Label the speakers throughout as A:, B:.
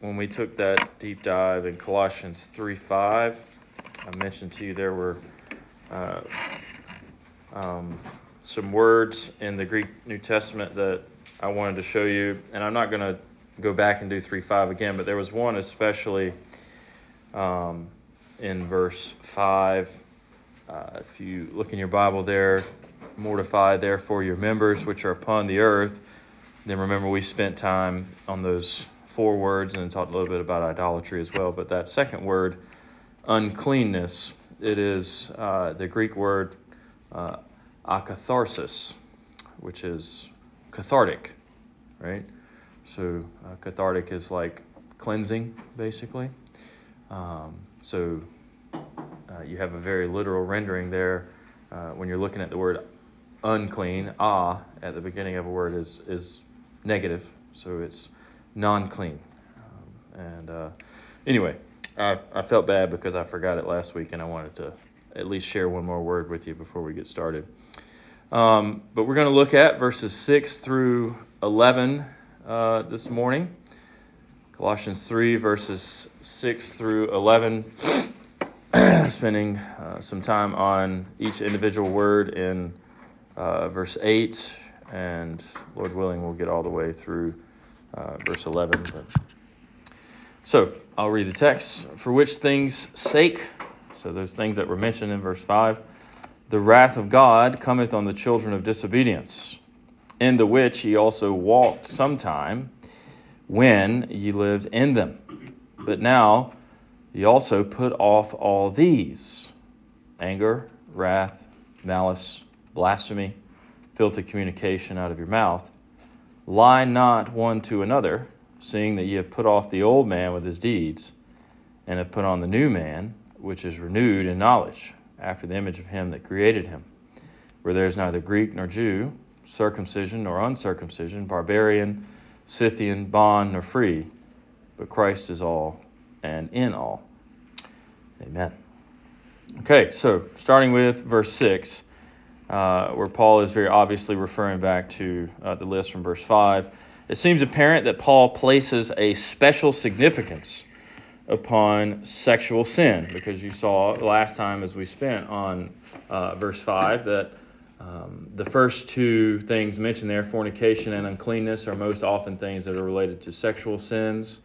A: when we took that deep dive in Colossians three five, I mentioned to you there were uh, um, some words in the Greek New Testament that I wanted to show you, and I'm not going to go back and do three five again, but there was one especially um, in verse five. Uh, if you look in your Bible there, mortify therefore your members which are upon the earth. Then remember we spent time on those four words and talked a little bit about idolatry as well. But that second word, uncleanness, it is uh, the Greek word uh, akatharsis, which is cathartic, right? So uh, cathartic is like cleansing, basically. Um, so uh, you have a very literal rendering there uh, when you're looking at the word unclean. Ah, at the beginning of a word is is negative, so it's non-clean. Um, and uh, anyway, I, I felt bad because I forgot it last week, and I wanted to at least share one more word with you before we get started. Um, but we're going to look at verses 6 through 11 uh, this morning. Colossians 3, verses 6 through 11, spending uh, some time on each individual word in uh, verse 8, and Lord willing, we'll get all the way through uh, verse 11. But... So I'll read the text. For which things' sake, so those things that were mentioned in verse 5, the wrath of God cometh on the children of disobedience, in the which ye also walked sometime when ye lived in them. But now ye also put off all these anger, wrath, malice, blasphemy, filthy communication out of your mouth. Lie not one to another, seeing that ye have put off the old man with his deeds, and have put on the new man, which is renewed in knowledge, after the image of him that created him, where there is neither Greek nor Jew, circumcision nor uncircumcision, barbarian, Scythian, bond nor free, but Christ is all and in all. Amen. Okay, so starting with verse 6 uh, where Paul is very obviously referring back to uh, the list from verse 5. It seems apparent that Paul places a special significance upon sexual sin because you saw last time as we spent on uh, verse 5 that um, the first two things mentioned there, fornication and uncleanness, are most often things that are related to sexual sins.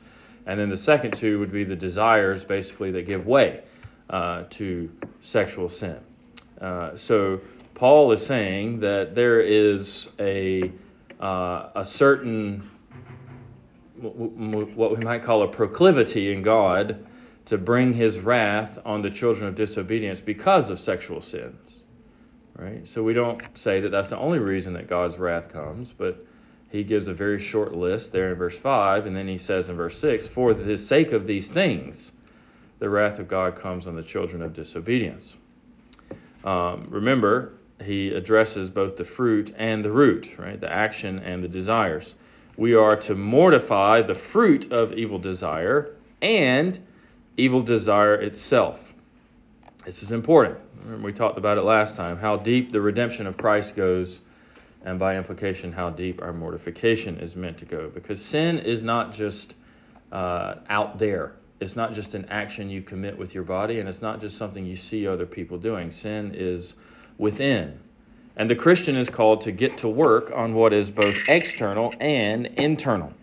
A: And then the second two would be the desires, basically, that give way uh, to sexual sin. Uh, so Paul is saying that there is a, uh, a certain, what we might call a proclivity in God to bring his wrath on the children of disobedience because of sexual sins. Right? So we don't say that that's the only reason that God's wrath comes, but he gives a very short list there in verse 5, and then he says in verse 6 For the sake of these things, the wrath of God comes on the children of disobedience. Um, remember, he addresses both the fruit and the root, right? The action and the desires. We are to mortify the fruit of evil desire and evil desire itself. This is important. We talked about it last time how deep the redemption of Christ goes, and by implication, how deep our mortification is meant to go. Because sin is not just uh, out there, it's not just an action you commit with your body, and it's not just something you see other people doing. Sin is within. And the Christian is called to get to work on what is both external and internal.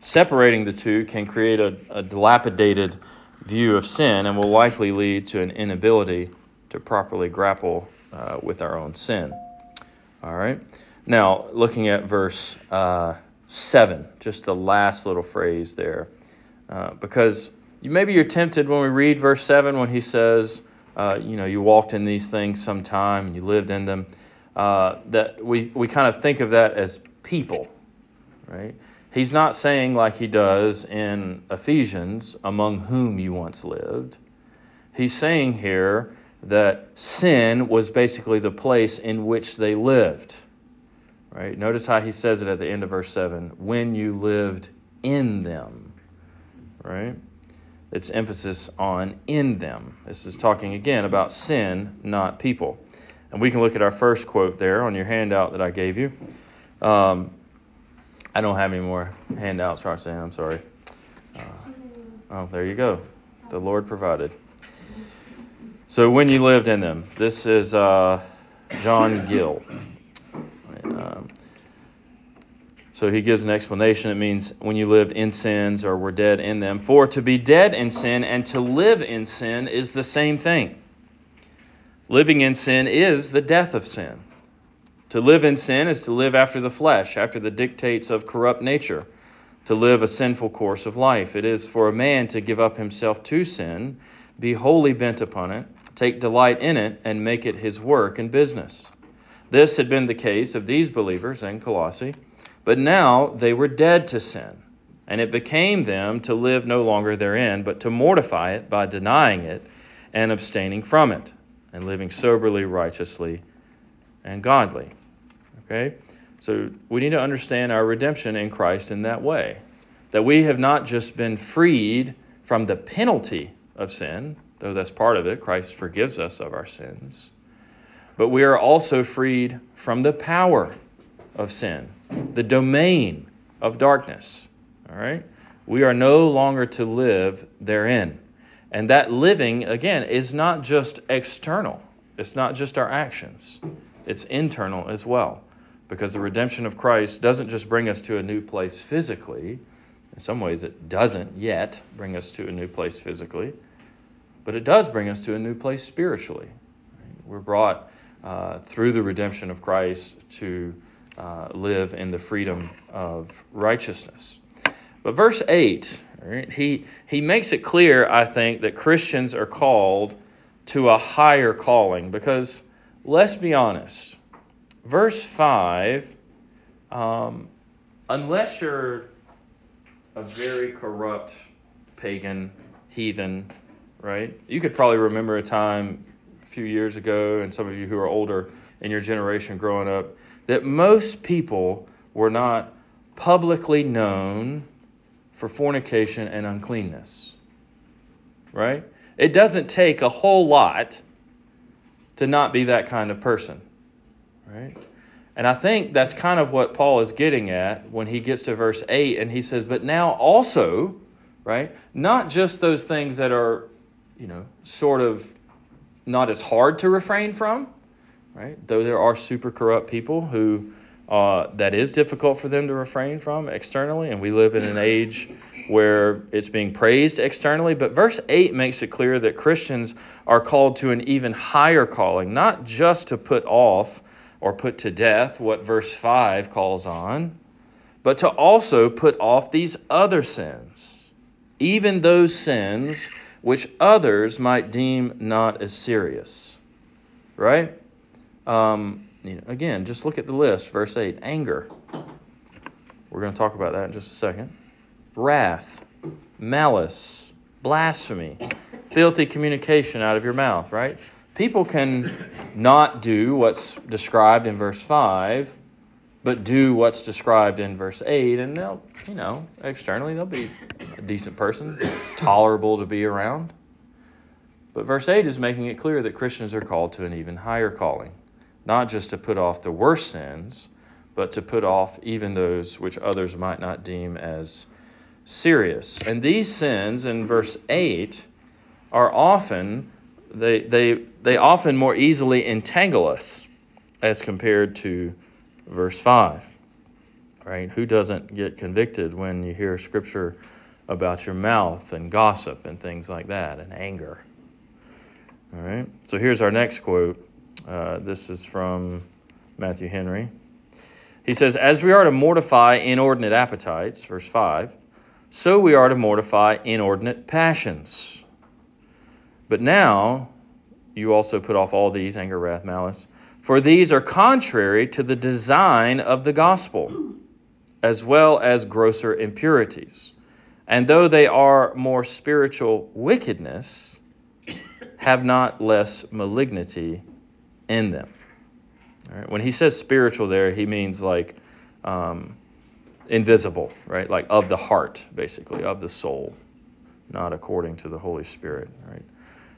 A: Separating the two can create a, a dilapidated view of sin and will likely lead to an inability to properly grapple uh, with our own sin. All right. Now, looking at verse uh, 7, just the last little phrase there, uh, because maybe you're tempted when we read verse 7 when he says, uh, you know, you walked in these things sometime and you lived in them, uh, that we, we kind of think of that as people, right? He's not saying, like he does in Ephesians, among whom you once lived. He's saying here that sin was basically the place in which they lived. Right? Notice how he says it at the end of verse 7 when you lived in them. Right? Its emphasis on in them. This is talking again about sin, not people. And we can look at our first quote there on your handout that I gave you. Um, I don't have any more handouts, Roxanne. I'm sorry. Uh, Oh, there you go. The Lord provided. So when you lived in them, this is uh, John Gill. Um, so he gives an explanation. It means when you lived in sins or were dead in them. For to be dead in sin and to live in sin is the same thing. Living in sin is the death of sin. To live in sin is to live after the flesh, after the dictates of corrupt nature, to live a sinful course of life. It is for a man to give up himself to sin, be wholly bent upon it, take delight in it, and make it his work and business. This had been the case of these believers in Colossae, but now they were dead to sin, and it became them to live no longer therein, but to mortify it by denying it and abstaining from it, and living soberly, righteously, and godly. Okay? So we need to understand our redemption in Christ in that way. That we have not just been freed from the penalty of sin, though that's part of it, Christ forgives us of our sins, but we are also freed from the power of sin, the domain of darkness. All right? We are no longer to live therein. And that living, again, is not just external, it's not just our actions, it's internal as well because the redemption of Christ doesn't just bring us to a new place physically. In some ways, it doesn't yet bring us to a new place physically, but it does bring us to a new place spiritually. We're brought uh, through the redemption of Christ to uh, live in the freedom of righteousness. But verse 8, right, he, he makes it clear, I think, that Christians are called to a higher calling because, let's be honest, verse 5, um, unless you're a very corrupt pagan heathen, right? You could probably remember a time a few years ago, and some of you who are older in your generation growing up, that most people were not publicly known for fornication and uncleanness, right? It doesn't take a whole lot to not be that kind of person right? And I think that's kind of what Paul is getting at when he gets to verse 8 and he says, But now also, right, not just those things that are, you know, sort of not as hard to refrain from, right? Though there are super corrupt people who uh, that is difficult for them to refrain from externally, and we live in an age where it's being praised externally. But verse 8 makes it clear that Christians are called to an even higher calling, not just to put off or put to death, what verse 5 calls on, but to also put off these other sins, even those sins which others might deem not as serious. Right? Um, you know, again, just look at the list. Verse 8 anger. We're going to talk about that in just a second. Wrath, malice, blasphemy, filthy communication out of your mouth, right? people can not do what's described in verse 5, but do what's described in verse 8, and they'll, you know, externally, they'll be a decent person, tolerable to be around. But verse 8 is making it clear that Christians are called to an even higher calling, not just to put off the worst sins, but to put off even those which others might not deem as serious. And these sins in verse 8 are often they, they, they often more easily entangle us as compared to verse 5. Right? Who doesn't get convicted when you hear scripture about your mouth and gossip and things like that and anger? All right. So here's our next quote. Uh, this is from Matthew Henry. He says, As we are to mortify inordinate appetites, verse 5, so we are to mortify inordinate passions. But now you also put off all these anger, wrath, malice. For these are contrary to the design of the gospel, as well as grosser impurities. And though they are more spiritual wickedness, have not less malignity in them. When he says spiritual there, he means like um, invisible, right? Like of the heart, basically, of the soul, not according to the Holy Spirit, right?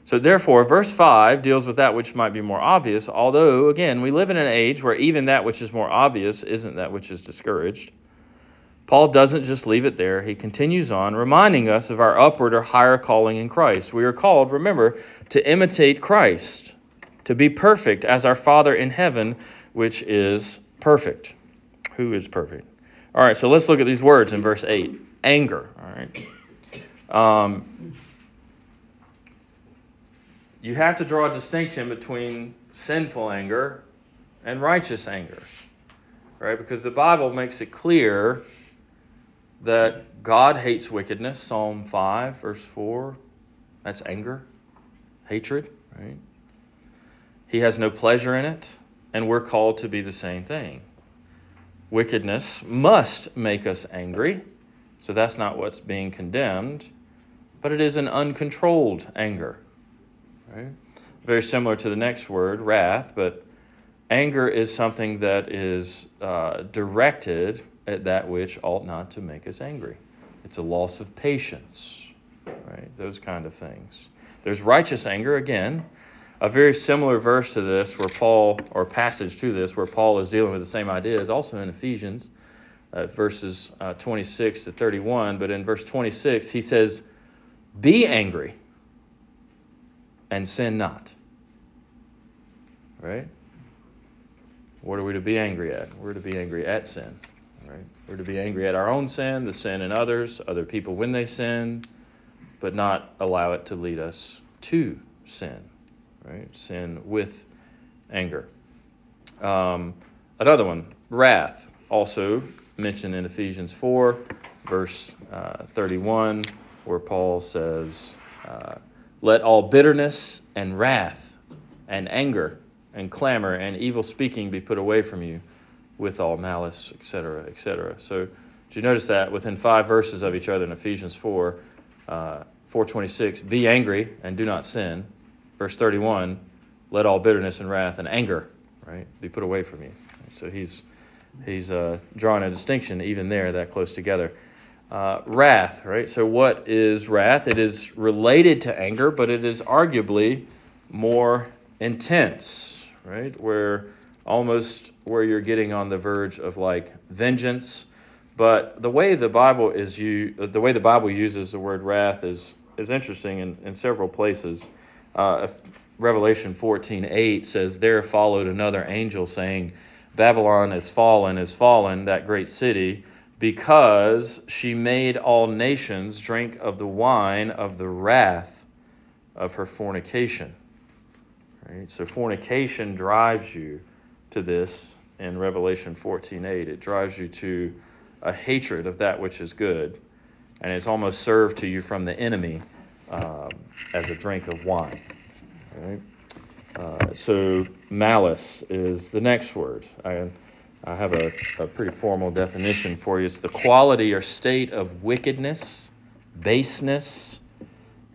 A: So, therefore, verse 5 deals with that which might be more obvious, although, again, we live in an age where even that which is more obvious isn't that which is discouraged. Paul doesn't just leave it there. He continues on, reminding us of our upward or higher calling in Christ. We are called, remember, to imitate Christ, to be perfect as our Father in heaven, which is perfect. Who is perfect? All right, so let's look at these words in verse 8 anger. All right. Um, you have to draw a distinction between sinful anger and righteous anger, right? Because the Bible makes it clear that God hates wickedness, Psalm 5, verse 4. That's anger, hatred, right? He has no pleasure in it, and we're called to be the same thing. Wickedness must make us angry, so that's not what's being condemned, but it is an uncontrolled anger, right? Very similar to the next word, wrath, but anger is something that is uh, directed at that which ought not to make us angry. It's a loss of patience, right? Those kind of things. There's righteous anger, again, a very similar verse to this, where Paul, or passage to this, where Paul is dealing with the same idea, is also in Ephesians, uh, verses uh, 26 to 31. But in verse 26, he says, Be angry and sin not. Right? What are we to be angry at? We're to be angry at sin. Right? We're to be angry at our own sin, the sin in others, other people when they sin, but not allow it to lead us to sin. Right? Sin with anger. Um, another one, wrath, also mentioned in Ephesians 4, verse uh, 31, where Paul says, uh, Let all bitterness and wrath and anger and clamor and evil speaking be put away from you with all malice, etc., etc. So, did you notice that within five verses of each other in Ephesians 4, uh, 426, be angry and do not sin. Verse 31, let all bitterness and wrath and anger, right, be put away from you. So he's he's uh, drawing a distinction even there, that close together. Uh, wrath, right? So what is wrath? It is related to anger, but it is arguably more intense, right? Where almost where you're getting on the verge of like vengeance. But the way the Bible is you, the way the Bible uses the word wrath is is interesting in, in several places. Uh, Revelation 14 8 says, There followed another angel saying, Babylon is fallen, is fallen, that great city, because she made all nations drink of the wine of the wrath of her fornication. Right? So fornication drives you to this in Revelation 14:8. It drives you to a hatred of that which is good, and it's almost served to you from the enemy um, as a drink of wine. Right? Uh, so malice is the next word. I, I have a, a pretty formal definition for you. It's the quality or state of wickedness, baseness,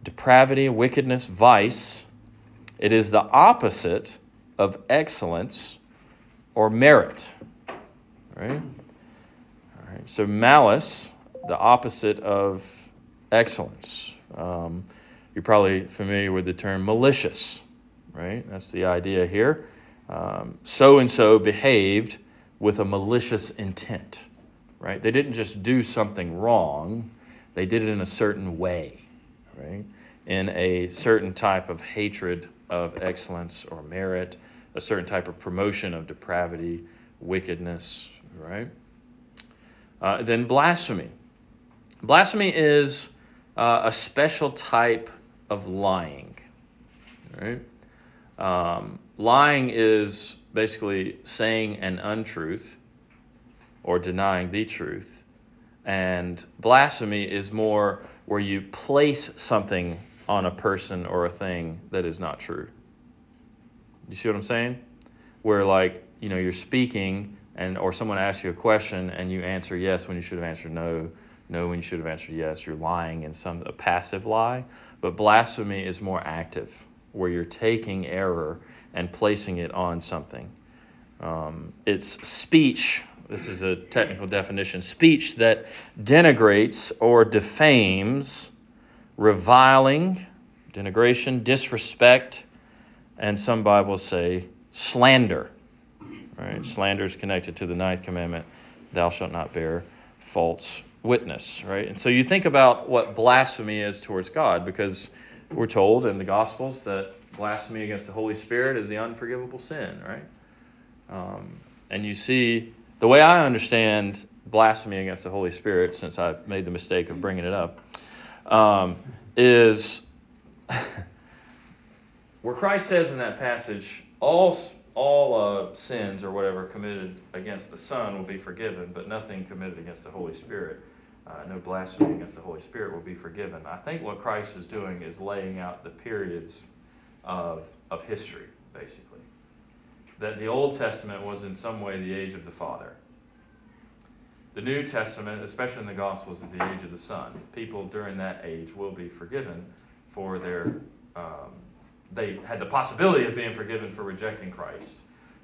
A: depravity, wickedness, vice. It is the opposite of excellence or merit. Right? All right. So malice, the opposite of excellence. Um, you're probably familiar with the term malicious, right? That's the idea here. So and so behaved with a malicious intent, right? They didn't just do something wrong, they did it in a certain way, right? In a certain type of hatred of excellence or merit a certain type of promotion of depravity, wickedness, right? Uh, then blasphemy. Blasphemy is uh, a special type of lying, right? Um, lying is basically saying an untruth or denying the truth. And blasphemy is more where you place something on a person or a thing that is not true. You see what I'm saying? Where like you know you're speaking and or someone asks you a question and you answer yes when you should have answered no, no one should have answered yes. You're lying in some a passive lie. But blasphemy is more active, where you're taking error and placing it on something. Um, it's speech. This is a technical definition. Speech that denigrates or defames, reviling, denigration, disrespect and some Bibles say slander. Right? Slander is connected to the ninth commandment, thou shalt not bear false witness, right? And so you think about what blasphemy is towards God, because we're told in the Gospels that blasphemy against the Holy Spirit is the unforgivable sin, right? Um, and you see, the way I understand blasphemy against the Holy Spirit, since I made the mistake of bringing it up, um, is where Christ says in that passage, all all uh, sins or whatever committed against the Son will be forgiven, but nothing committed against the Holy Spirit, uh, no blasphemy against the Holy Spirit will be forgiven. I think what Christ is doing is laying out the periods of, of history, basically. That the Old Testament was in some way the age of the Father. The New Testament, especially in the Gospels, is the age of the Son. People during that age will be forgiven for their um, they had the possibility of being forgiven for rejecting Christ.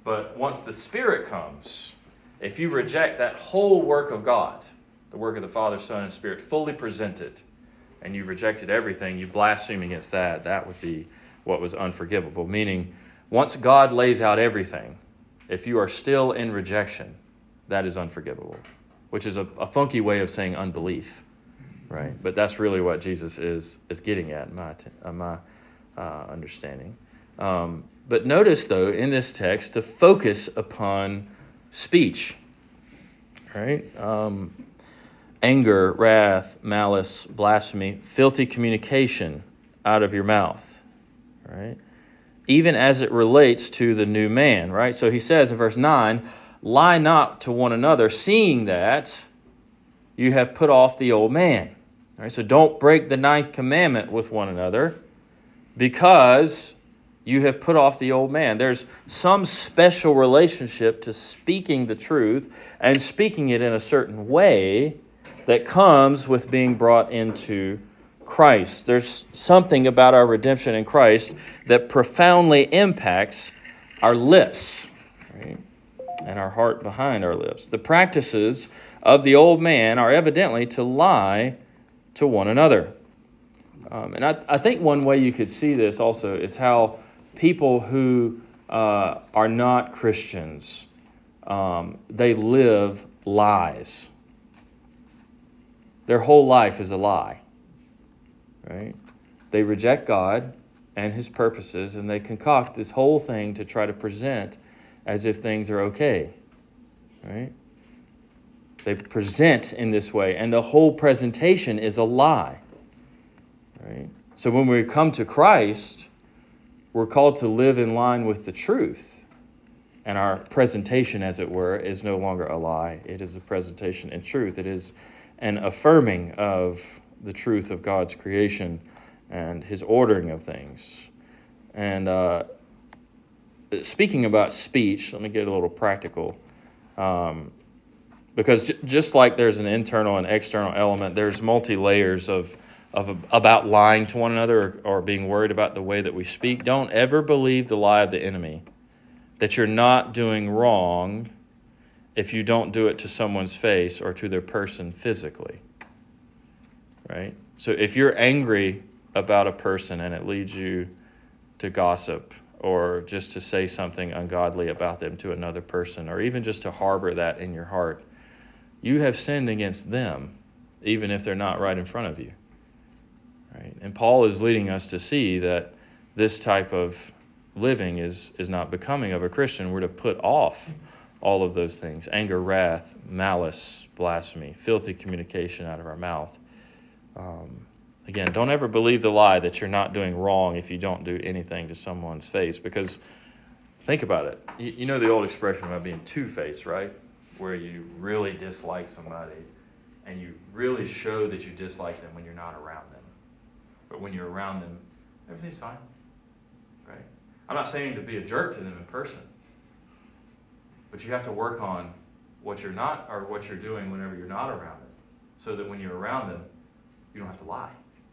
A: But once the Spirit comes, if you reject that whole work of God, the work of the Father, Son, and Spirit, fully presented, and you've rejected everything, you blaspheme against that, that would be what was unforgivable. Meaning, once God lays out everything, if you are still in rejection, that is unforgivable, which is a, a funky way of saying unbelief, right? But that's really what Jesus is, is getting at, in my, in my uh, understanding. Um, but notice, though, in this text, the focus upon speech, right? Um, anger, wrath, malice, blasphemy, filthy communication out of your mouth, right? Even as it relates to the new man, right? So he says in verse 9, lie not to one another, seeing that you have put off the old man. Right? So don't break the ninth commandment with one another because you have put off the old man. There's some special relationship to speaking the truth and speaking it in a certain way that comes with being brought into Christ. There's something about our redemption in Christ that profoundly impacts our lips right? and our heart behind our lips. The practices of the old man are evidently to lie to one another. Um, and I, I think one way you could see this also is how people who uh, are not Christians, um, they live lies. Their whole life is a lie, right? They reject God and His purposes, and they concoct this whole thing to try to present as if things are okay, right? They present in this way, and the whole presentation is a lie. Right? So when we come to Christ, we're called to live in line with the truth. And our presentation, as it were, is no longer a lie. It is a presentation in truth. It is an affirming of the truth of God's creation and his ordering of things. And uh, speaking about speech, let me get a little practical. Um, because j- just like there's an internal and external element, there's multi layers of of about lying to one another or, or being worried about the way that we speak, don't ever believe the lie of the enemy that you're not doing wrong if you don't do it to someone's face or to their person physically. Right? So if you're angry about a person and it leads you to gossip or just to say something ungodly about them to another person or even just to harbor that in your heart, you have sinned against them, even if they're not right in front of you. Right? And Paul is leading us to see that this type of living is, is not becoming of a Christian. We're to put off all of those things anger, wrath, malice, blasphemy, filthy communication out of our mouth. Um, again, don't ever believe the lie that you're not doing wrong if you don't do anything to someone's face because think about it. You, you know the old expression about being two faced, right? Where you really dislike somebody and you really show that you dislike them when you're not around them. But when you're around them, everything's fine. Right? I'm not saying to be a jerk to them in person. But you have to work on what you're not or what you're doing whenever you're not around them. So that when you're around them, you don't have to lie.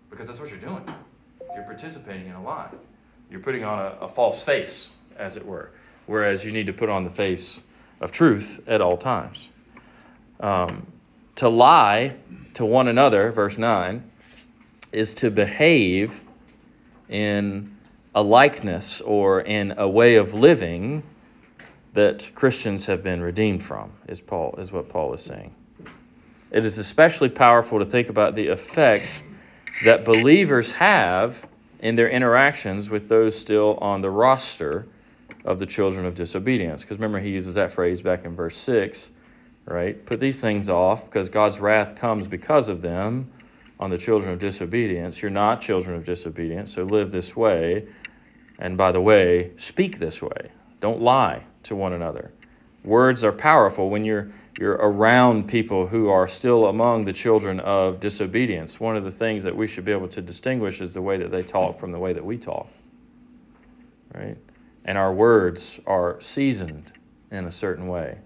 A: Because that's what you're doing. You're participating in a lie. You're putting on a, a false face, as it were. Whereas you need to put on the face of truth at all times. Um, to lie to one another, verse 9, is to behave in a likeness or in a way of living that Christians have been redeemed from, is Paul is what Paul is saying. it is especially powerful to think about the effects that believers have in their interactions with those still on the roster of the children of disobedience. Because remember, he uses that phrase back in verse 6, right? Put these things off because God's wrath comes because of them on the children of disobedience. You're not children of disobedience, so live this way. And by the way, speak this way. Don't lie to one another. Words are powerful when you're you're around people who are still among the children of disobedience. One of the things that we should be able to distinguish is the way that they talk from the way that we talk. Right? And our words are seasoned in a certain way.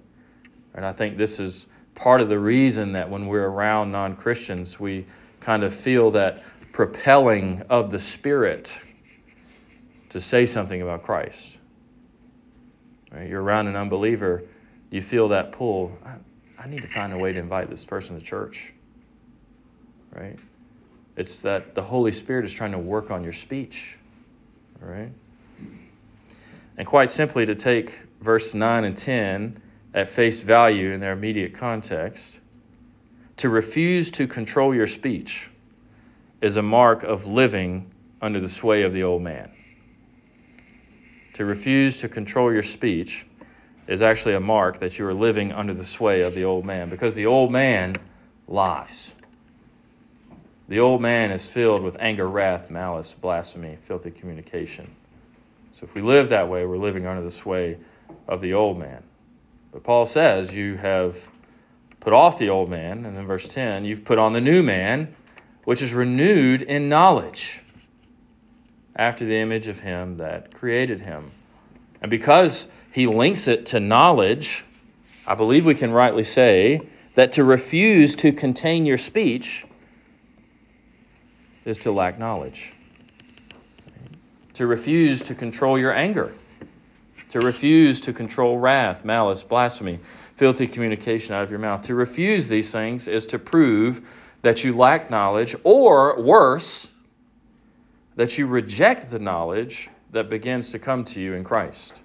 A: And I think this is part of the reason that when we're around non Christians, we kind of feel that propelling of the Spirit to say something about Christ. Right? You're around an unbeliever, you feel that pull. I, I need to find a way to invite this person to church. Right? It's that the Holy Spirit is trying to work on your speech. Right? And quite simply, to take verse 9 and 10 at face value in their immediate context, to refuse to control your speech is a mark of living under the sway of the old man. To refuse to control your speech is actually a mark that you are living under the sway of the old man because the old man lies. The old man is filled with anger, wrath, malice, blasphemy, filthy communication. So if we live that way, we're living under the sway of the old man. But Paul says you have put off the old man, and then verse 10, you've put on the new man, which is renewed in knowledge after the image of him that created him. And because he links it to knowledge, I believe we can rightly say that to refuse to contain your speech is to lack knowledge. To refuse to control your anger, to refuse to control wrath, malice, blasphemy, filthy communication out of your mouth. To refuse these things is to prove that you lack knowledge, or worse, that you reject the knowledge that begins to come to you in Christ.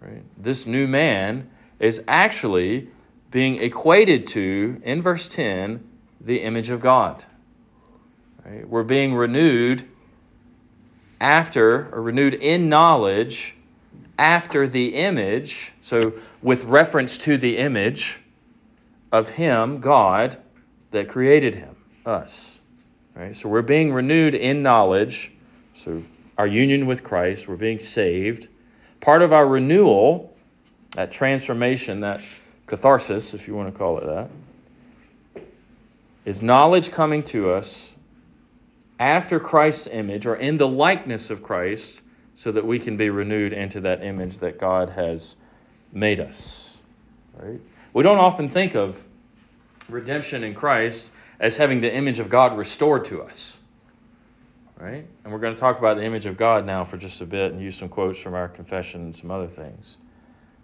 A: Right? This new man is actually being equated to, in verse 10, the image of God. Right? We're being renewed after, or renewed in knowledge after the image, so with reference to the image of Him, God, that created Him, us. Right? So we're being renewed in knowledge. So our union with Christ, we're being saved. Part of our renewal, that transformation, that catharsis, if you want to call it that, is knowledge coming to us after Christ's image or in the likeness of Christ so that we can be renewed into that image that God has made us. Right? We don't often think of redemption in Christ as having the image of God restored to us. Right? And we're going to talk about the image of God now for just a bit and use some quotes from our confession and some other things.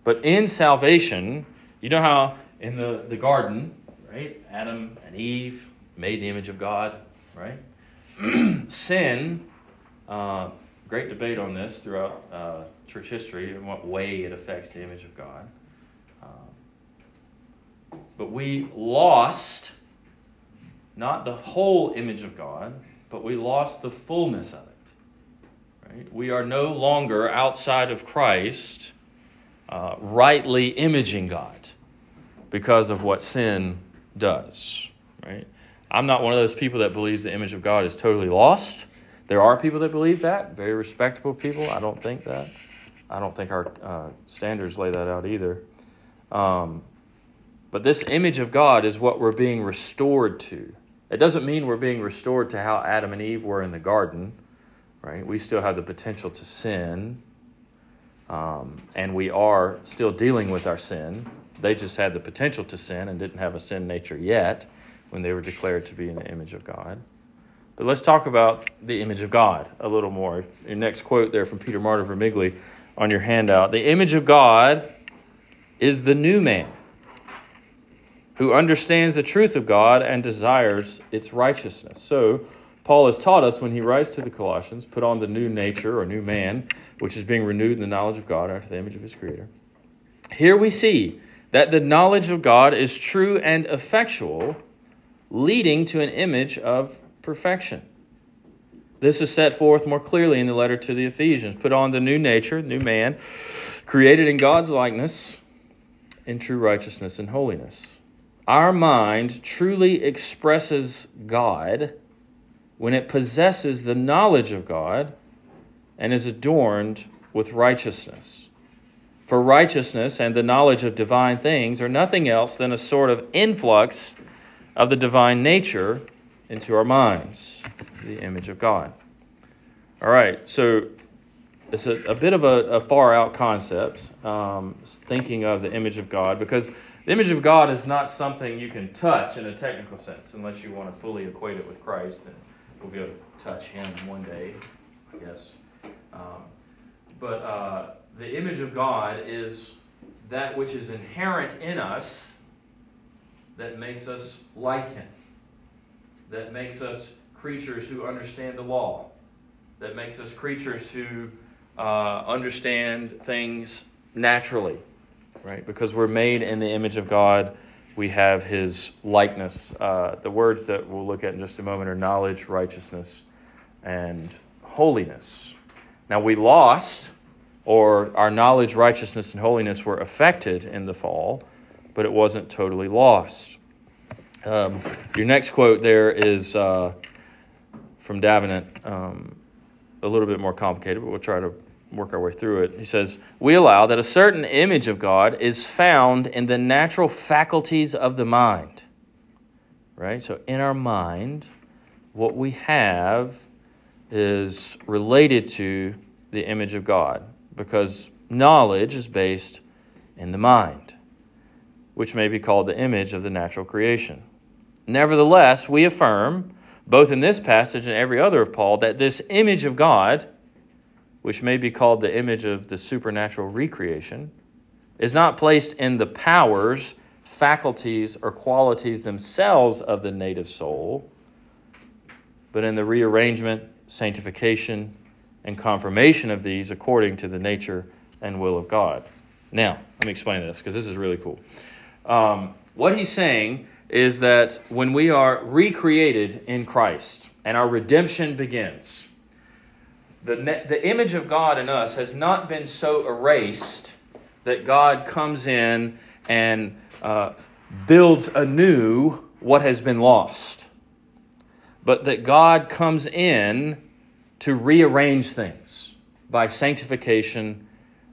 A: But in salvation, you know how in the, the garden, right? Adam and Eve made the image of God, right? Sin, uh, great debate on this throughout uh, church history in what way it affects the image of God. Uh, but we lost not the whole image of God, but we lost the fullness of it. Right? We are no longer outside of Christ, uh, rightly imaging God because of what sin does. Right? I'm not one of those people that believes the image of God is totally lost. There are people that believe that, very respectable people. I don't think that. I don't think our uh, standards lay that out either. Um, but this image of God is what we're being restored to. It doesn't mean we're being restored to how Adam and Eve were in the garden, right? We still have the potential to sin, um, and we are still dealing with our sin. They just had the potential to sin and didn't have a sin nature yet when they were declared to be in the image of God. But let's talk about the image of God a little more. Your next quote there from Peter Martyr Vermigli on your handout. The image of God is the new man who understands the truth of God and desires its righteousness. So, Paul has taught us when he writes to the Colossians, put on the new nature or new man, which is being renewed in the knowledge of God after the image of his Creator. Here we see that the knowledge of God is true and effectual, leading to an image of perfection. This is set forth more clearly in the letter to the Ephesians. Put on the new nature, new man, created in God's likeness, in true righteousness and holiness. Our mind truly expresses God when it possesses the knowledge of God and is adorned with righteousness. For righteousness and the knowledge of divine things are nothing else than a sort of influx of the divine nature into our minds, the image of God. All right, so it's a, a bit of a, a, far out concept, um, thinking of the image of God, because the image of God is not something you can touch in a technical sense, unless you want to fully equate it with Christ. Then we'll be able to touch Him one day, I guess. Um, but uh, the image of God is that which is inherent in us that makes us like Him, that makes us creatures who understand the law, that makes us creatures who uh, understand things naturally, right? Because we're made in the image of God, we have His likeness. Uh, the words that we'll look at in just a moment are knowledge, righteousness, and holiness. Now, we lost, or our knowledge, righteousness, and holiness were affected in the fall, but it wasn't totally lost. Um, your next quote there is uh, from Davenant, um, a little bit more complicated, but we'll try to work our way through it. He says, We allow that a certain image of God is found in the natural faculties of the mind. Right? So, in our mind, what we have is related to the image of God because knowledge is based in the mind, which may be called the image of the natural creation. Nevertheless, we affirm, both in this passage and every other of Paul, that this image of God, which may be called the image of the supernatural recreation, is not placed in the powers, faculties, or qualities themselves of the native soul, but in the rearrangement, sanctification, and confirmation of these according to the nature and will of God. Now, let me explain this because this is really cool. Um, what he's saying is that when we are recreated in Christ and our redemption begins, the, the image of God in us has not been so erased that God comes in and uh, builds anew what has been lost, but that God comes in to rearrange things by sanctification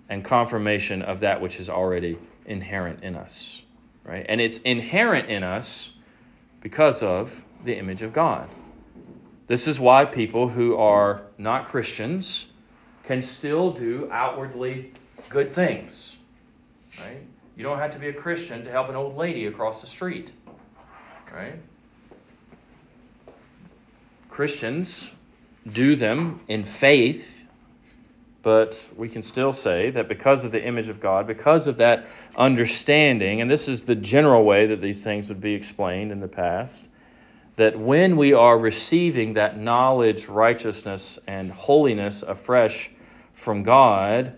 A: and confirmation of that which is already inherent in us. Right? And it's inherent in us because of the image of God. This is why people who are not Christians can still do outwardly good things. Right? You don't have to be a Christian to help an old lady across the street. Right? Christians do them in faith, but we can still say that because of the image of God, because of that understanding, and this is the general way that these things would be explained in the past, that when we are receiving that knowledge, righteousness, and holiness afresh from God,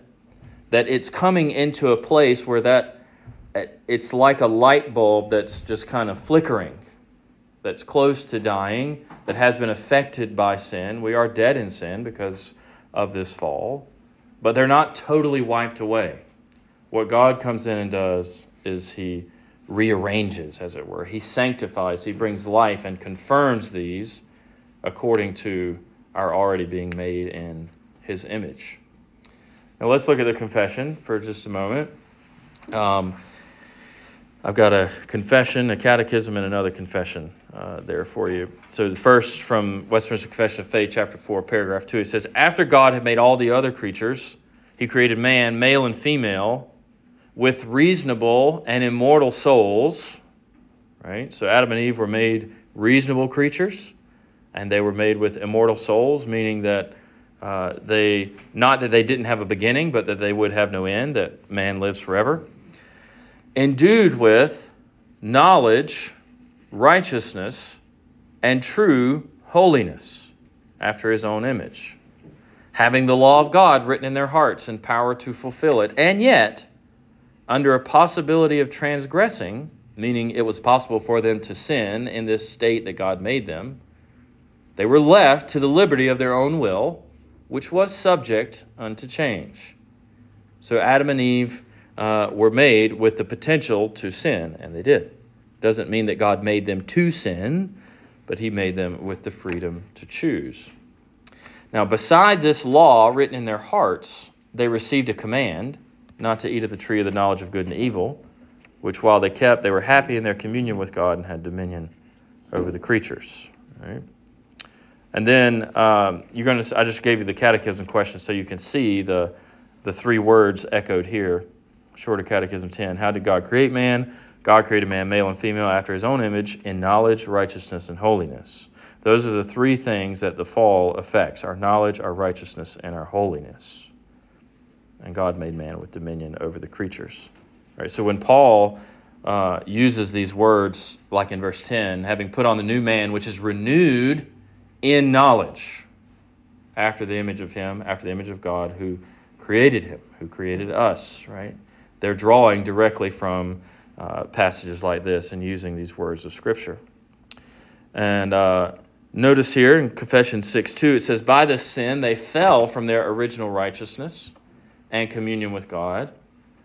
A: that it's coming into a place where that it's like a light bulb that's just kind of flickering, that's close to dying, that has been affected by sin. We are dead in sin because of this fall, but they're not totally wiped away. What God comes in and does is He rearranges, as it were. He sanctifies, He brings life and confirms these according to our already being made in His image. Now let's look at the confession for just a moment. Um, I've got a confession, a catechism, and another confession uh, there for you. So, the first from Westminster Confession of Faith, chapter 4, paragraph 2, it says, After God had made all the other creatures, he created man, male and female, with reasonable and immortal souls. Right? So, Adam and Eve were made reasonable creatures, and they were made with immortal souls, meaning that. Uh, they not that they didn't have a beginning, but that they would have no end. That man lives forever endued with knowledge, righteousness, and true holiness after his own image, having the law of God written in their hearts and power to fulfill it, and yet under a possibility of transgressing, meaning it was possible for them to sin in this state that God made them, they were left to the liberty of their own will, which was subject unto change. So Adam and Eve uh, were made with the potential to sin, and they did. Doesn't mean that God made them to sin, but He made them with the freedom to choose. Now, beside this law written in their hearts, they received a command not to eat of the tree of the knowledge of good and evil, which while they kept, they were happy in their communion with God and had dominion over the creatures. Right? And then um, you're going to. I just gave you the catechism question so you can see the the three words echoed here. Shorter Catechism 10. How did God create man? God created man, male and female, after his own image, in knowledge, righteousness, and holiness. Those are the three things that the fall affects our knowledge, our righteousness, and our holiness. And God made man with dominion over the creatures. Right. so when Paul uh, uses these words, like in verse 10, having put on the new man, which is renewed in knowledge, after the image of him, after the image of God who created him, who created us, right? They're drawing directly from uh, passages like this and using these words of Scripture. And uh, Notice here in Confession 6 2, it says, By this sin they fell from their original righteousness and communion with God,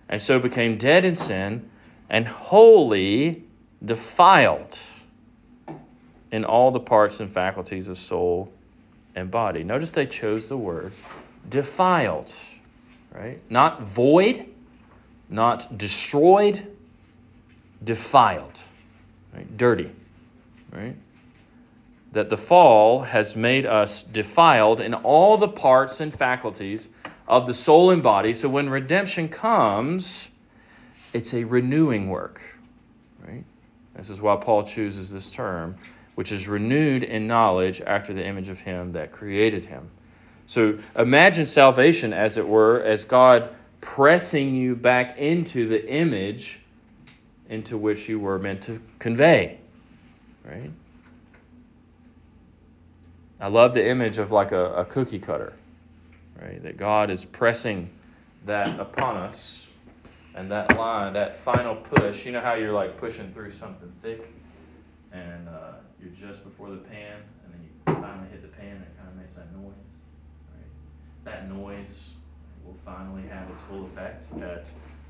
A: and so became dead in sin and wholly defiled in all the parts and faculties of soul and body. Notice they chose the word defiled, right? Not void, not destroyed, defiled, right? Dirty, right? that the fall has made us defiled in all the parts and faculties of the soul and body. So when redemption comes, it's a renewing work. Right? This is why Paul chooses this term, which is renewed in knowledge after the image of him that created him. So imagine salvation, as it were, as God pressing you back into the image into which you were meant to convey. Right? I love the image of like a, a cookie cutter, right? That God is pressing that upon us and that line, that final push. You know how you're like pushing through something thick and uh, you're just before the pan and then you finally hit the pan and it kind of makes that noise, right? That noise will finally have its full effect at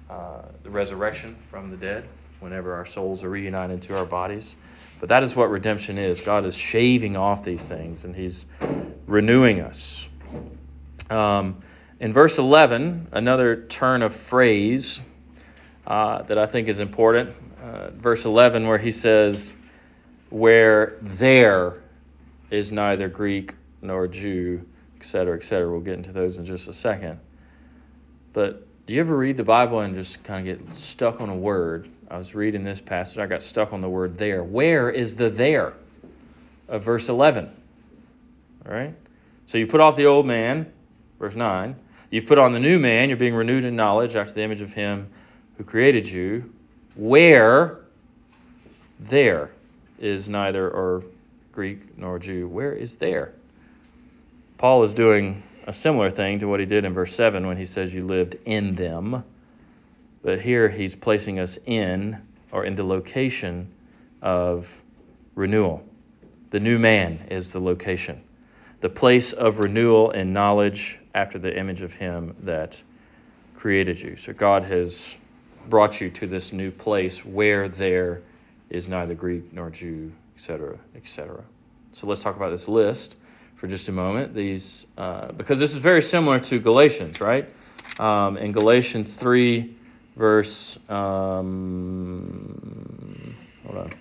A: uh, the resurrection from the dead whenever our souls are reunited to our bodies. But that is what redemption is. God is shaving off these things and He's renewing us. Um, in verse 11, another turn of phrase uh, that I think is important. Uh, verse 11, where he says, Where there is neither Greek nor Jew, etc., etc. We'll get into those in just a second. But do you ever read the Bible and just kind of get stuck on a word I was reading this passage. I got stuck on the word there. Where is the there of verse 11? All right? So you put off the old man, verse 9. You've put on the new man. You're being renewed in knowledge after the image of him who created you. Where there is neither or Greek nor Jew. Where is there? Paul is doing a similar thing to what he did in verse 7 when he says, You lived in them. But here he's placing us in or in the location of renewal. The new man is the location, the place of renewal and knowledge after the image of him that created you. So God has brought you to this new place where there is neither Greek nor Jew, etc., etc. So let's talk about this list for just a moment. These, uh, because this is very similar to Galatians, right? Um, in Galatians three verse, um, hold on.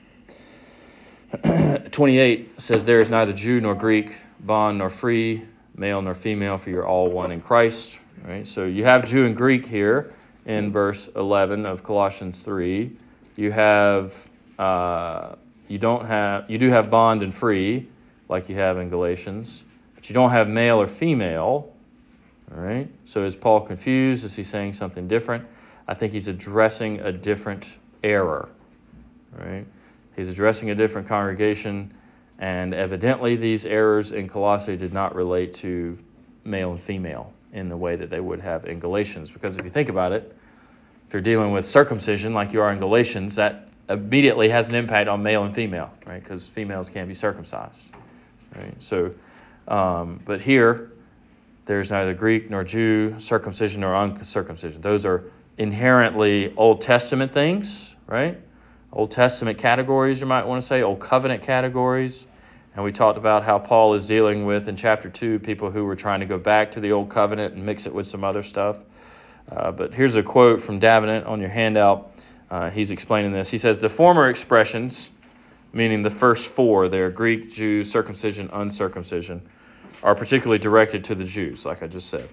A: 28 says, There is neither Jew nor Greek, bond nor free, male nor female, for you're all one in Christ. Right? So you have Jew and Greek here in verse 11 of Colossians 3. You have, uh, you don't have, you do have bond and free, like you have in Galatians, but you don't have male or female. All right? So is Paul confused? Is he saying something different? I think he's addressing a different error, right? He's addressing a different congregation, and evidently these errors in Colossae did not relate to male and female in the way that they would have in Galatians. Because if you think about it, If you're dealing with circumcision, like you are in Galatians, that immediately has an impact on male and female, right? Because females can't be circumcised, right? So, um, but here, there's neither Greek nor Jew, circumcision nor uncircumcision. Those are inherently Old Testament things, right? Old Testament categories, you might want to say, Old Covenant categories. And we talked about how Paul is dealing with in chapter 2 people who were trying to go back to the Old Covenant and mix it with some other stuff. Uh, but here's a quote from Davenant on your handout. Uh, he's explaining this. He says, The former expressions, meaning the first four there Greek, Jew, circumcision, uncircumcision, are particularly directed to the Jews, like I just said.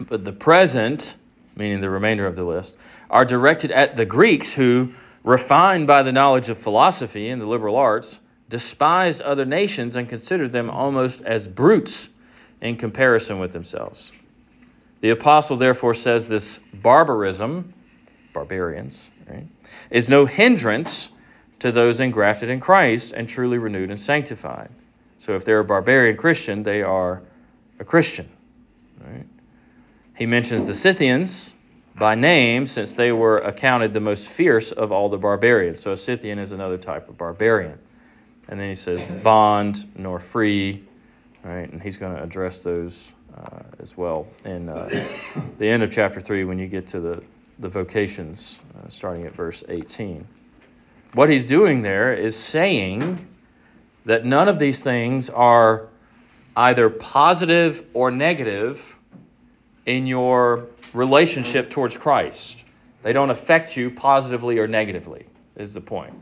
A: But the present, meaning the remainder of the list, are directed at the Greeks who, refined by the knowledge of philosophy and the liberal arts, despised other nations and considered them almost as brutes in comparison with themselves. The apostle therefore says this barbarism, barbarians, right, is no hindrance to those engrafted in Christ and truly renewed and sanctified. So if they're a barbarian Christian, they are a Christian. Right? He mentions the Scythians by name since they were accounted the most fierce of all the barbarians. So a Scythian is another type of barbarian. And then he says, bond nor free, right? And he's going to address those uh, as well in uh, the end of chapter 3 when you get to the, the vocations, uh, starting at verse 18. What he's doing there is saying that none of these things are either positive or negative in your relationship towards Christ. They don't affect you positively or negatively, is the point.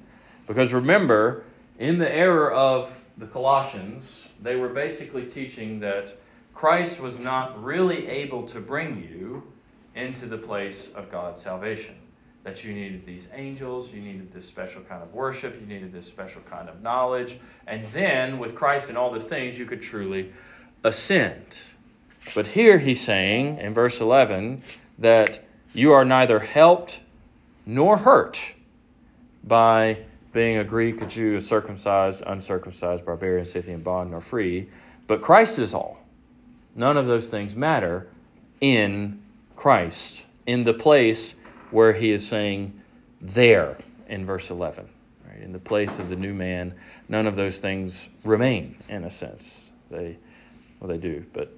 A: Because remember, in the era of the Colossians, they were basically teaching that Christ was not really able to bring you into the place of God's salvation. That you needed these angels, you needed this special kind of worship, you needed this special kind of knowledge, and then with Christ and all those things, you could truly ascend. But here he's saying in verse 11 that you are neither helped nor hurt by being a Greek, a Jew, a circumcised, uncircumcised, barbarian, Scythian, bond, nor free, but Christ is all. None of those things matter in Christ, in the place where he is saying there in verse 11. Right? In the place of the new man, none of those things remain, in a sense. They, well, they do, but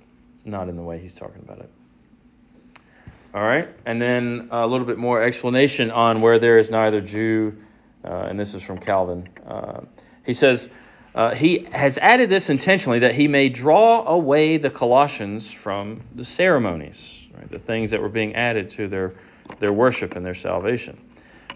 A: not in the way he's talking about it. All right, and then a little bit more explanation on where there is neither Jew uh, and this is from Calvin. Uh, he says, uh, he has added this intentionally that he may draw away the Colossians from the ceremonies, right, the things that were being added to their, their worship and their salvation.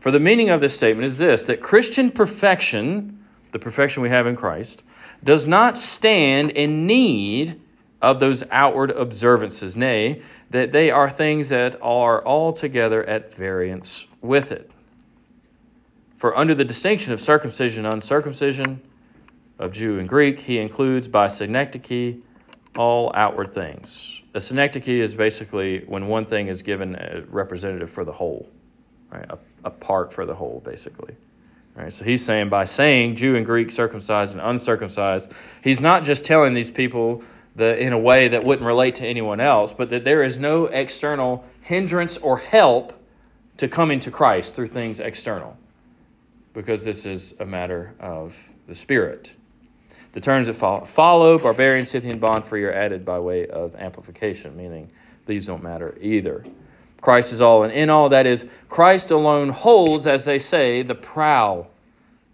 A: For the meaning of this statement is this that Christian perfection, the perfection we have in Christ, does not stand in need of those outward observances, nay, that they are things that are altogether at variance with it. For under the distinction of circumcision and uncircumcision, of Jew and Greek, he includes by synecdoche all outward things. A synecdoche is basically when one thing is given a representative for the whole, right? A, a part for the whole, basically. Right? So he's saying by saying Jew and Greek, circumcised and uncircumcised, he's not just telling these people the, in a way that wouldn't relate to anyone else, but that there is no external hindrance or help to coming to Christ through things external because this is a matter of the Spirit. The terms that follow, barbarian, Scythian, bond free are added by way of amplification, meaning these don't matter either. Christ is all and in all. That is, Christ alone holds, as they say, the prow,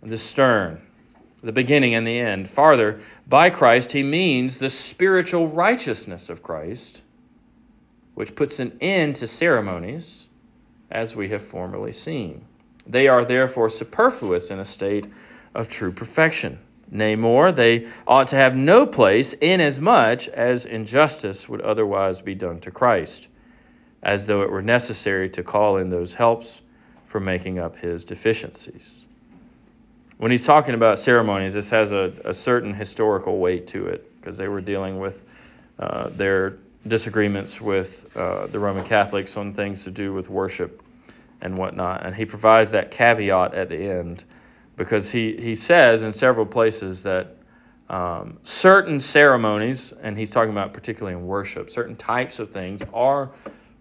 A: the stern, the beginning and the end. Farther, by Christ, he means the spiritual righteousness of Christ, which puts an end to ceremonies, as we have formerly seen. They are therefore superfluous in a state of true perfection. Nay, more, they ought to have no place inasmuch as injustice would otherwise be done to Christ, as though it were necessary to call in those helps for making up his deficiencies. When he's talking about ceremonies, this has a, a certain historical weight to it because they were dealing with uh, their disagreements with uh, the Roman Catholics on things to do with worship and whatnot. And he provides that caveat at the end because he, he says in several places that um, certain ceremonies, and he's talking about particularly in worship, certain types of things are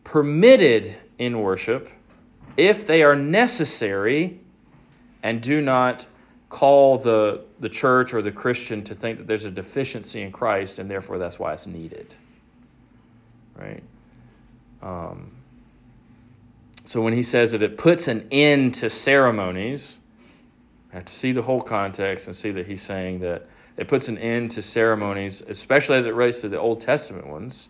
A: permitted in worship, if they are necessary and do not call the, the church or the Christian to think that there's a deficiency in Christ and therefore that's why it's needed. Right? Um, so when he says that it puts an end to ceremonies, I have to see the whole context and see that he's saying that it puts an end to ceremonies, especially as it relates to the Old Testament ones,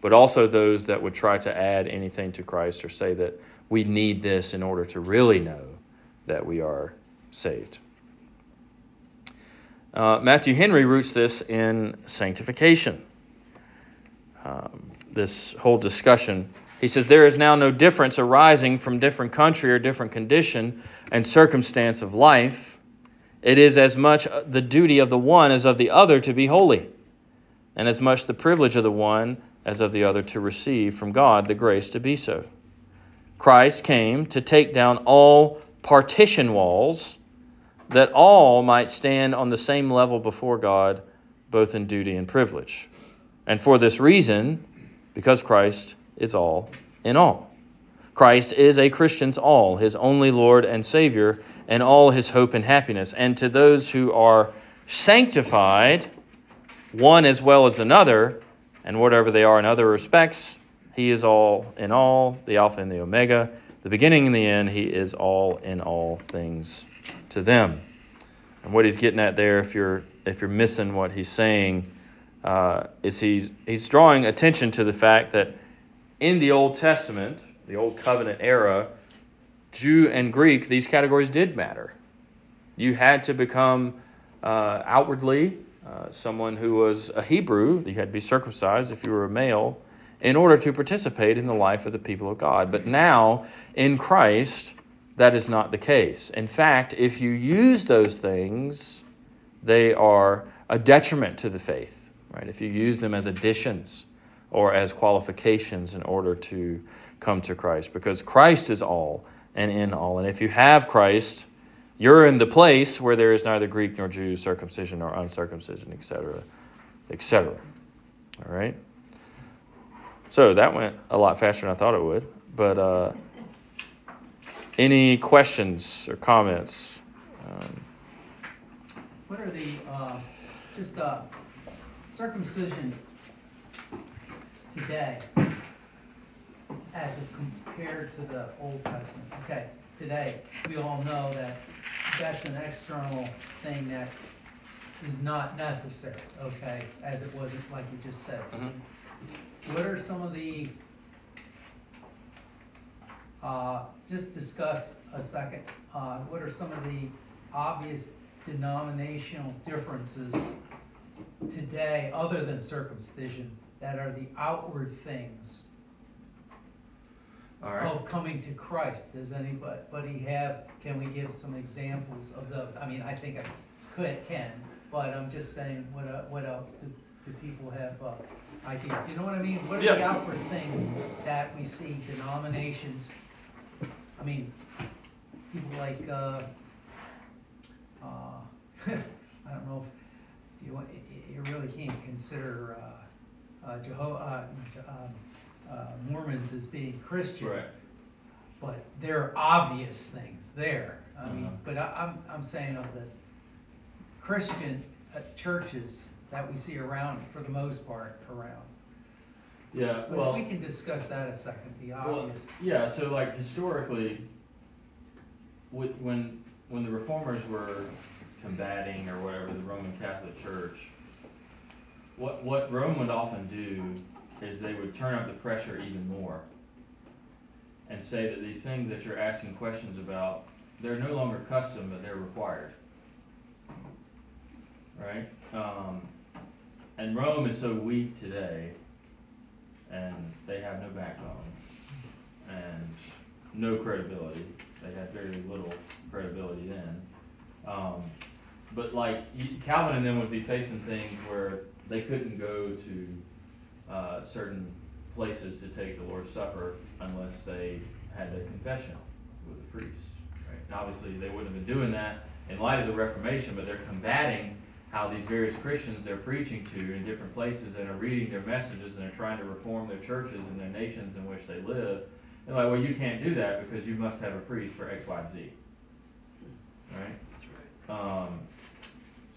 A: but also those that would try to add anything to Christ or say that we need this in order to really know that we are saved. Uh, Matthew Henry roots this in sanctification. Um, this whole discussion. He says, There is now no difference arising from different country or different condition and circumstance of life. It is as much the duty of the one as of the other to be holy, and as much the privilege of the one as of the other to receive from God the grace to be so. Christ came to take down all partition walls that all might stand on the same level before God, both in duty and privilege. And for this reason, because Christ is all in all. Christ is a Christian's all, his only Lord and Savior, and all his hope and happiness. And to those who are sanctified, one as well as another, and whatever they are in other respects, he is all in all, the Alpha and the Omega, the beginning and the end. He is all in all things to them. And what he's getting at there, if you're if you're missing what he's saying, uh, is he's he's drawing attention to the fact that in the Old Testament, the Old Covenant era, Jew and Greek, these categories did matter. You had to become uh, outwardly uh, someone who was a Hebrew. You had to be circumcised if you were a male in order to participate in the life of the people of God. But now, in Christ, that is not the case. In fact, if you use those things, they are a detriment to the faith, right? If you use them as additions or as qualifications in order to come to Christ, because Christ is all and in all. And if you have Christ, you're in the place where there is neither Greek nor Jew, circumcision nor uncircumcision, etc., etc. All right? So that went a lot faster than I thought it would. But uh, any questions or comments? Um,
B: What are the, uh, just, uh, circumcision today as it compared to the Old Testament? Okay, today, we all know that that's an external thing that is not necessary, okay, as it was, like you just said.
A: Mhm.
B: What are some of the, uh, just discuss a second, uh, what are some of the obvious denominational differences today, other than circumcision, that are the outward things
A: all right.
B: of coming to Christ? Does anybody have, can we give some examples of the, I mean, I think I could, can, but I'm just saying, what, uh, what else do, do people have, uh, ideas? You know what I mean? What are the outward things that we see denominations? I mean, people like, uh, uh, I don't know if you, want- you- you really can't consider, uh, uh, Jeho- uh, um, uh, Mormons as being Christian.
A: Right.
B: But there are obvious things there. I mean,
A: Mhm.
B: but I, I'm, I'm saying of the Christian uh, churches that we see around, for the most part, around.
A: Yeah,
B: But if
A: well,
B: we can discuss that a second, the
A: well,
B: obvious.
A: yeah, so like historically, with, when, when the reformers were combating or whatever the Roman Catholic Church, what, what Rome would often do is they would turn up the pressure even more and say that these things that you're asking questions about, they're no longer custom, but they're required. Right? Um, and Rome is so weak today, and they have no backbone and no credibility. They had very little credibility then. Um, but like Calvin and them would be facing things where they couldn't go to uh, certain places to take the Lord's Supper unless they had the confessional with the priest. Right? And obviously, they wouldn't have been doing that in light of the Reformation, but they're combating how these various Christians they're preaching to in different places and are reading their messages and are trying to reform their churches and their nations in which they live. They're like, well, you can't do that because you must have a priest for X, Y, and Z. Right? Um,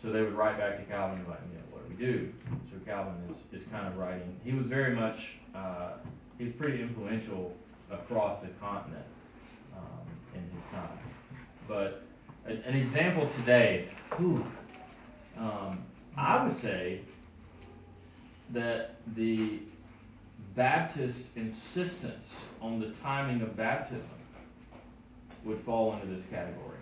A: so they would write back to Calvin, and be like, you know, what do we do? So Calvin is, is kind of writing, he was very much, uh, he was pretty influential across the continent, um, in his time. But an, an example today, whew, um, I would say that the Baptist insistence on the timing of baptism would fall into this category.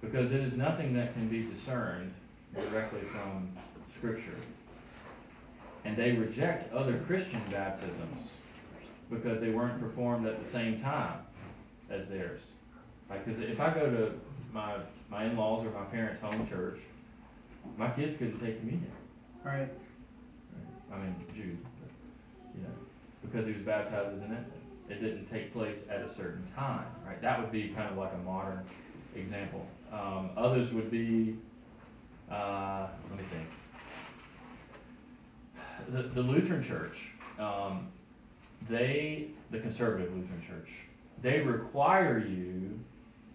A: Because it is nothing that can be discerned directly from Scripture. And they reject other Christian baptisms because they weren't performed at the same time as theirs. Like, cause if I go to my, my in-laws or my parents' home church, my kids couldn't take communion.
B: Right,
A: I mean, Jude, but, you know, because he was baptized as an infant. It didn't take place at a certain time, right? That would be kind of like a modern example. Um, others would be, uh, let me think. The, the Lutheran Church, um, they, the conservative Lutheran Church, they require you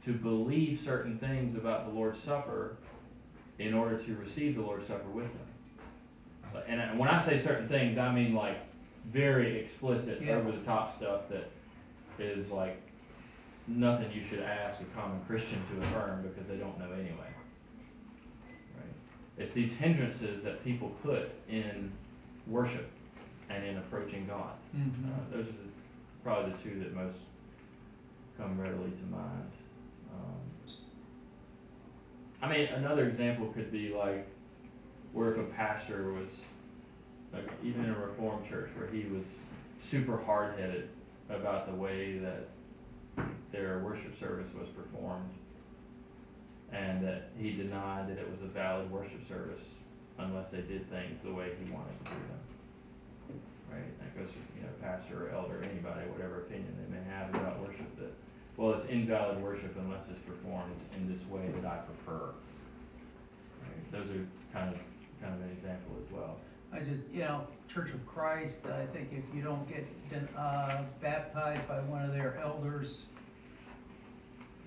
A: to believe certain things about the Lord's Supper in order to receive the Lord's Supper with them. And when I say certain things, I mean like very explicit,
B: Yeah.
A: over the top stuff that is like nothing you should ask a common Christian to affirm because they don't know anyway. Right? It's these hindrances that people put in worship and in approaching God.
B: mhm,
A: Uh, those are the, probably the two that most come readily to mind. Um, I mean, another example could be like where if a pastor was, like even in a Reformed church, where he was super hard headed about the way that their worship service was performed, and that he denied that it was a valid worship service unless they did things the way he wanted to do them right? That goes for, you know, pastor or elder, anybody, whatever opinion they may have about worship, that, well, it's invalid worship unless it's performed in this way that I prefer. Right? Those are kind of, kind of an example as well.
B: I just, you know, Church of Christ, I think if you don't get, uh, baptized by one of their elders,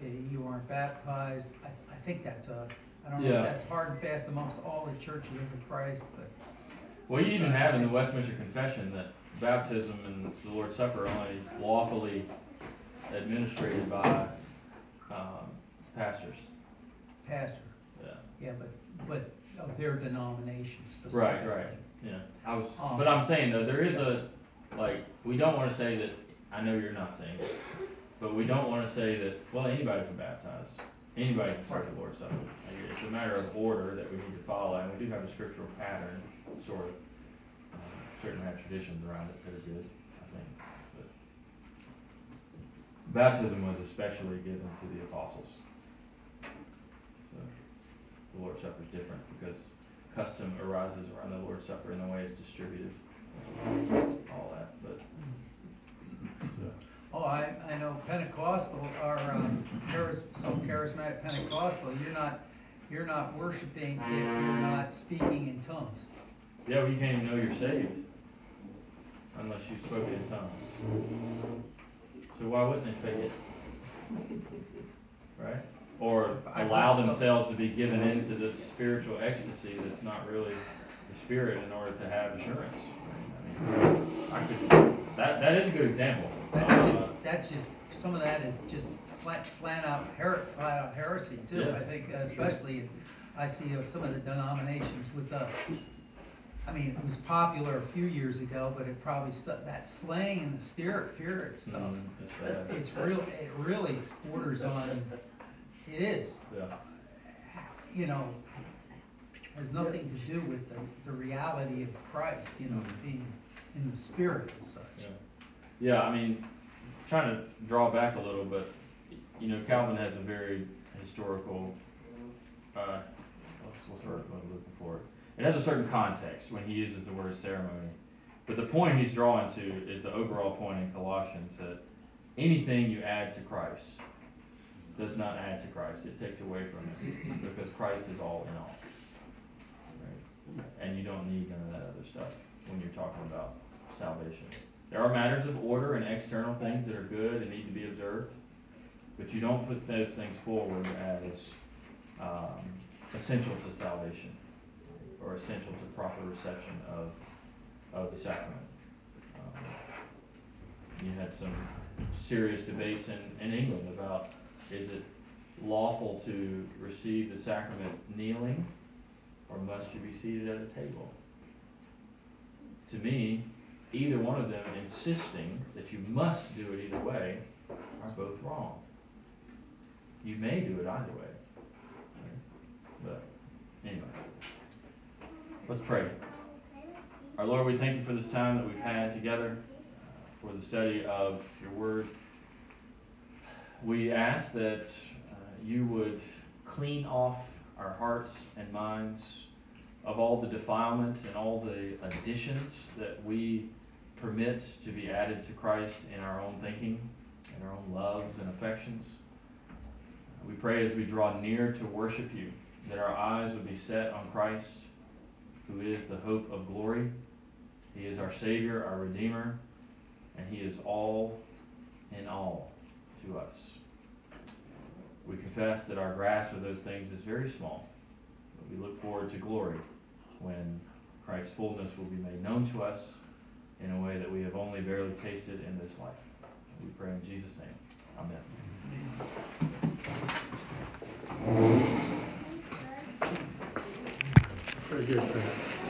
B: eh, you aren't baptized, I, I think that's a, I don't know
A: Yeah.
B: if that's hard and fast amongst all the churches of Christ, but,
A: Well, you even have in the Westminster Confession that baptism and the Lord's Supper are only lawfully administered by, um, pastors,
B: pastor,
A: yeah.
B: yeah, but, but of their denomination specifically.
A: Right, right. Yeah, I was,
B: Um,
A: but I'm saying though, there is a, like, we don't wanna say that, I know you're not saying this, but we don't wanna say that, well, anybody can baptize, anybody can start the Lord's Supper. Like, It's a matter of order that we need to follow, and we do have a scriptural pattern, sort of. Um, Certainly have traditions around it that are good, I think, but. Baptism was especially given to the apostles. So, The Lord's Supper is different because custom arises around the Lord's Supper in the way it's distributed, all that, but. so,
B: Oh, I, I know Pentecostal, are um, charis, some charismatic Pentecostal, you're not, you're not worshiping if you're not speaking in tongues.
A: Yeah, well, you can't even know you're saved unless you spoke in tongues. So why wouldn't they fake it? Right? Or allow themselves to be given into this spiritual ecstasy that's not really the spirit in order to have assurance. I mean, I could, that, that is a good example.
B: That's
A: Uh,
B: just, that's just, some of that is just flat, flat out her, flat out heresy too.
A: Yeah.
B: I think uh, especially, I see of some of the denominations with the, I mean, it was popular a few years ago, but it probably stuck, that slain and the spirit, spirit stuff.
A: mm, It's bad,
B: It's real, it really borders on, it is,
A: yeah.
B: you know, has nothing to do with the, the reality of Christ, you know, being in the spirit and such.
A: Yeah. Yeah, I mean, trying to draw back a little, but, you know, Calvin has a very historical, uh, what's, what's the word I'm looking for? It has a certain context when he uses the word ceremony. But the point he's drawing to is the overall point in Colossians that anything you add to Christ does not add to Christ, it takes away from it, because Christ is all in all. Right? And you don't need none of that other stuff when you're talking about salvation. there are matters of order and external things that are good and need to be observed, but you don't put those things forward as um, essential to salvation or essential to proper reception of, of the sacrament. Um, You had some serious debates in, in England about, is it lawful to receive the sacrament kneeling, or must you be seated at a table? To me, either one of them insisting that you must do it either way are both wrong. You may do it either way. But, anyway. Let's pray. Our Lord, we thank you for this time that we've had together, for the study of your word. We ask that uh, you would clean off our hearts and minds of all the defilement and all the additions that we permit to be added to Christ in our own thinking, in our own loves and affections. We pray as we draw near to worship you that our eyes would be set on Christ, who is the hope of glory. He is our Savior, our Redeemer, and He is all in all to us. We confess that our grasp of those things is very small, but we look forward to glory when Christ's fullness will be made known to us in a way that we have only barely tasted in this life. We pray in Jesus' name. Amen.
C: Very Obrigado.